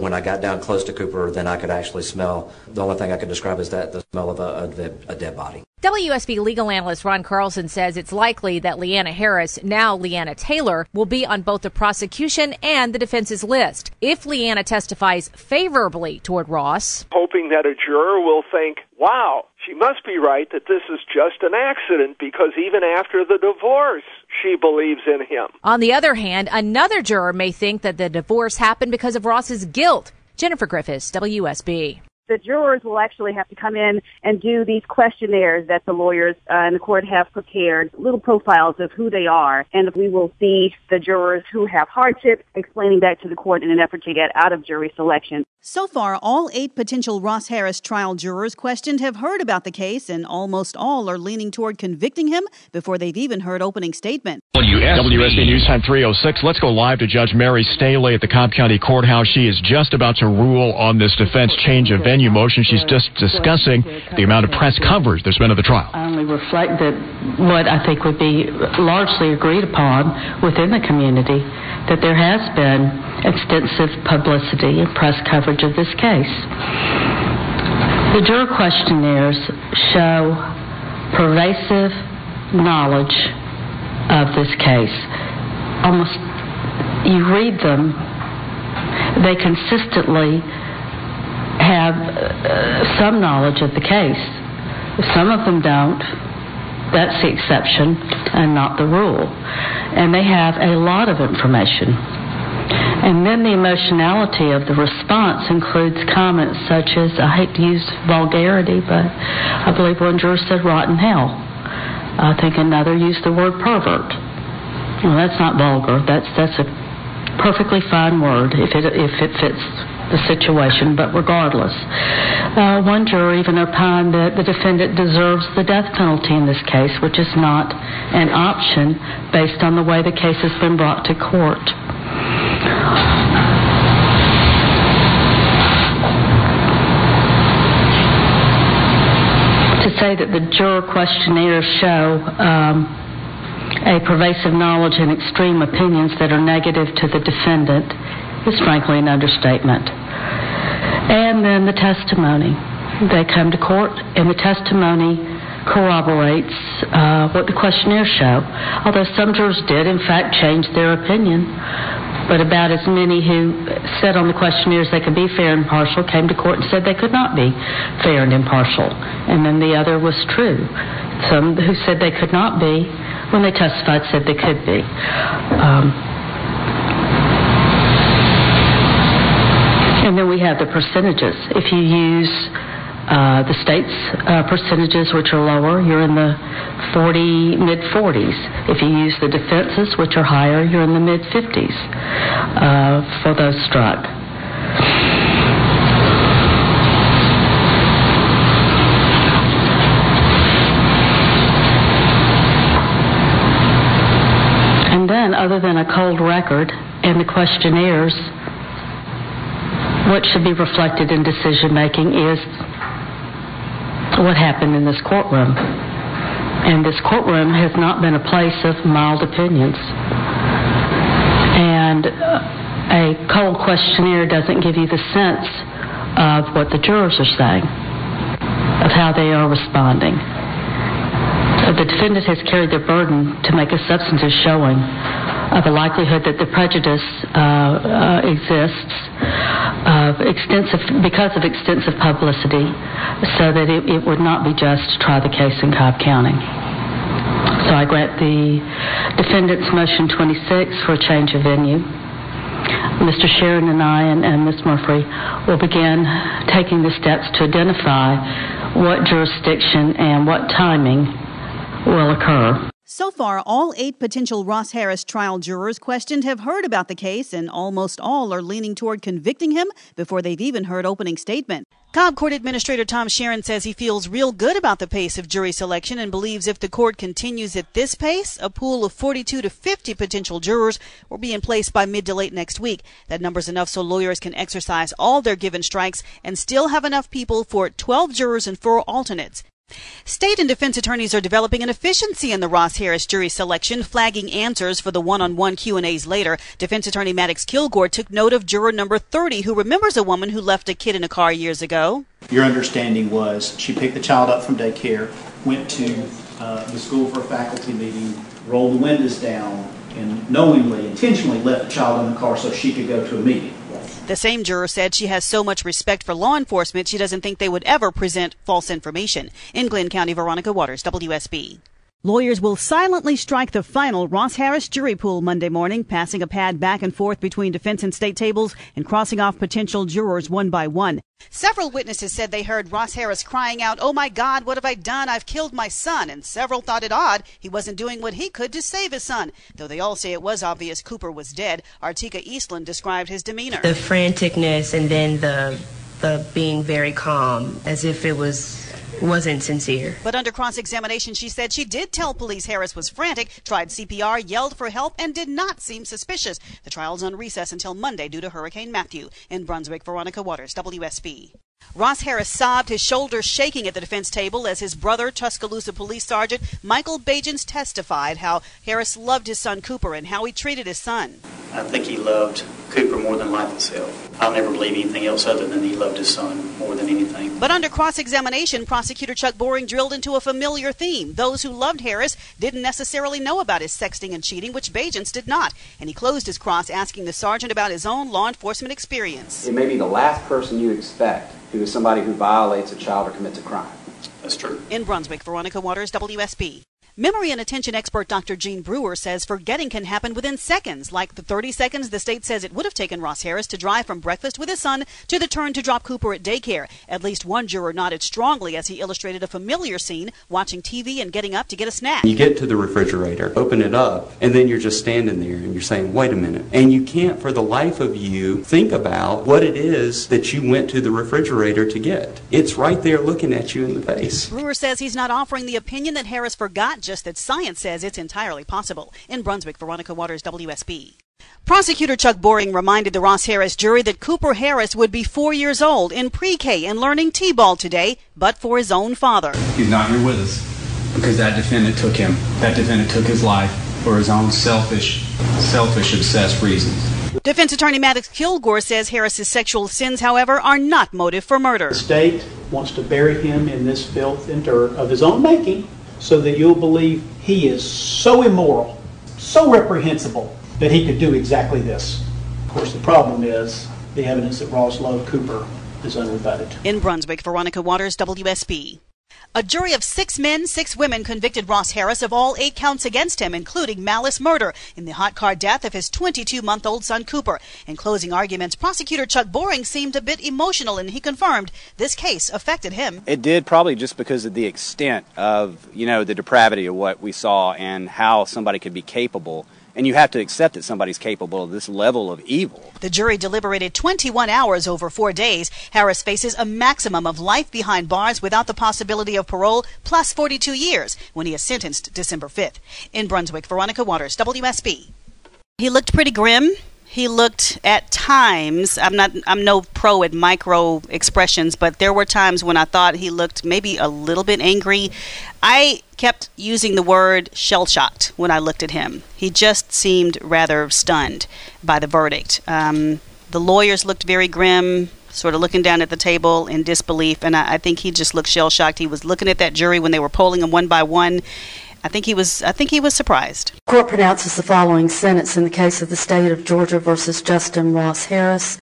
When I got down close to Cooper, then I could actually smell. The only thing I could describe is that the smell of a, a, a dead body. WSB legal analyst Ron Carlson says it's likely that Leanna Harris, now Leanna Taylor, will be on both the prosecution and the defense's list. If Leanna testifies favorably toward Ross, hoping that a juror will think, wow, she must be right that this is just an accident because even after the divorce, she believes in him. On the other hand, another juror may think that the divorce happened because of Ross's guilt. Jennifer Griffiths, WSB the jurors will actually have to come in and do these questionnaires that the lawyers uh, and the court have prepared, little profiles of who they are, and we will see the jurors who have hardship explaining that to the court in an effort to get out of jury selection. So far, all eight potential Ross Harris trial jurors questioned have heard about the case, and almost all are leaning toward convicting him before they've even heard opening statement. WSB News Time 306. Let's go live to Judge Mary Staley at the Cobb County Courthouse. She is just about to rule on this defense change of venue motion. She's just discussing the amount of press coverage there's been of the trial. I only reflect that what I think would be largely agreed upon within the community that there has been extensive publicity and press coverage of this case. The juror questionnaires show pervasive knowledge of this case. Almost, you read them, they consistently have uh, some knowledge of the case. Some of them don't. That's the exception and not the rule. And they have a lot of information. And then the emotionality of the response includes comments such as, I hate to use vulgarity, but I believe one juror said rotten hell. I think another used the word pervert. Well, that's not vulgar. That's that's a perfectly fine word if it if it fits the situation, but regardless. Uh, one juror even opined that the defendant deserves the death penalty in this case, which is not an option based on the way the case has been brought to court. To say that the juror questionnaires show um, a pervasive knowledge and extreme opinions that are negative to the defendant is frankly an understatement. And then the testimony. They come to court, and the testimony corroborates uh, what the questionnaires show. Although some jurors did, in fact, change their opinion, but about as many who said on the questionnaires they could be fair and impartial came to court and said they could not be fair and impartial. And then the other was true. Some who said they could not be, when they testified, said they could be. Um, And then we have the percentages. If you use uh, the state's uh, percentages, which are lower, you're in the 40, mid 40s. If you use the defenses, which are higher, you're in the mid 50s uh, for those struck. And then, other than a cold record and the questionnaires, what should be reflected in decision making is what happened in this courtroom. And this courtroom has not been a place of mild opinions. And a cold questionnaire doesn't give you the sense of what the jurors are saying, of how they are responding. The defendant has carried their burden to make a substantive showing of a likelihood that the prejudice uh, uh, exists extensive because of extensive publicity, so that it, it, would not be just to try the case in Cobb County. So I grant the defendant's motion 26 for a change of venue. Mr. Charron and I and, and Ms. Murphy will begin taking the steps to identify what jurisdiction and what timing will occur. So far, all eight potential Ross Harris trial jurors questioned have heard about the case, and almost all are leaning toward convicting him before they've even heard opening statement. Cobb Court Administrator Tom Charron says he feels real good about the pace of jury selection and believes if the court continues at this pace, a pool of 42 to 50 potential jurors will be in place by mid to late next week. That number's enough so lawyers can exercise all their given strikes and still have enough people for 12 jurors and four alternates. State and defense attorneys are developing an efficiency in the Ross Harris jury selection, flagging answers for the one-on-one Q&As later. Defense attorney Maddox Kilgore took note of juror number 30 who remembers a woman who left a kid in a car years ago. Your understanding was she picked the child up from daycare, went to uh, the school for a faculty meeting, rolled the windows down, and knowingly, intentionally left the child in the car so she could go to a meeting. The same juror said she has so much respect for law enforcement she doesn't think they would ever present false information. In Glynn County, Veronica Waters, WSB. Lawyers will silently strike the final Ross Harris jury pool Monday morning, passing a pad back and forth between defense and state tables and crossing off potential jurors one by one. Several witnesses said they heard Ross Harris crying out, Oh my God, what have I done? I've killed my son. And several thought it odd he wasn't doing what he could to save his son. Though they all say it was obvious Cooper was dead, Artika Eastland described his demeanor. The franticness and then the, the being very calm, as if it was wasn't sincere. But under cross examination, she said she did tell police Harris was frantic, tried CPR, yelled for help, and did not seem suspicious. The trial's on recess until Monday due to Hurricane Matthew. In Brunswick, Veronica Waters, WSB. Ross Harris sobbed, his shoulders shaking at the defense table as his brother, Tuscaloosa Police Sergeant Michael Bagents, testified how Harris loved his son Cooper and how he treated his son. I think he loved Cooper more than life itself. I'll never believe anything else other than he loved his son more than anything. But under cross examination, prosecutor Chuck Boring drilled into a familiar theme. Those who loved Harris didn't necessarily know about his sexting and cheating, which Bagents did not. And he closed his cross asking the sergeant about his own law enforcement experience. It may be the last person you expect who is somebody who violates a child or commits a crime. That's true. In Brunswick, Veronica Waters, WSB. Memory and attention expert Dr. Gene Brewer says forgetting can happen within seconds, like the 30 seconds the state says it would have taken Ross Harris to drive from breakfast with his son to the turn to drop Cooper at daycare. At least one juror nodded strongly as he illustrated a familiar scene, watching TV and getting up to get a snack. You get to the refrigerator, open it up, and then you're just standing there and you're saying, wait a minute. And you can't for the life of you think about what it is that you went to the refrigerator to get. It's right there looking at you in the face. Brewer says he's not offering the opinion that Harris forgot just that science says it's entirely possible. In Brunswick, Veronica Waters, WSB. Prosecutor Chuck Boring reminded the Ross Harris jury that Cooper Harris would be four years old in pre-K and learning T-ball today, but for his own father. He's not here with us because that defendant took him. That defendant took his life for his own selfish, selfish, obsessed reasons. Defense attorney Maddox Kilgore says Harris's sexual sins, however, are not motive for murder. The state wants to bury him in this filth and dirt of his own making so that you'll believe he is so immoral, so reprehensible, that he could do exactly this. Of course, the problem is the evidence that Ross loved Cooper is unrebutted. In Brunswick, Veronica Waters, WSB. A jury of six men, six women convicted Ross Harris of all eight counts against him, including malice murder in the hot car death of his 22 month old son Cooper. In closing arguments, prosecutor Chuck Boring seemed a bit emotional and he confirmed this case affected him. It did probably just because of the extent of, you know, the depravity of what we saw and how somebody could be capable and you have to accept that somebody's capable of this level of evil. The jury deliberated 21 hours over four days. Harris faces a maximum of life behind bars without the possibility of parole, plus 42 years when he is sentenced December 5th. In Brunswick, Veronica Waters, WSB. He looked pretty grim he looked at times i'm not i'm no pro at micro expressions but there were times when i thought he looked maybe a little bit angry. I kept using the word shell shocked when i looked at him. He just seemed rather stunned by the verdict. Um, the lawyers looked very grim sort of looking down at the table in disbelief and I, I think he just looked shell shocked he was looking at that jury when they were polling him one by one I think he was I think he was surprised. Court pronounces the following sentence in the case of the state of Georgia versus Justin Ross Harris.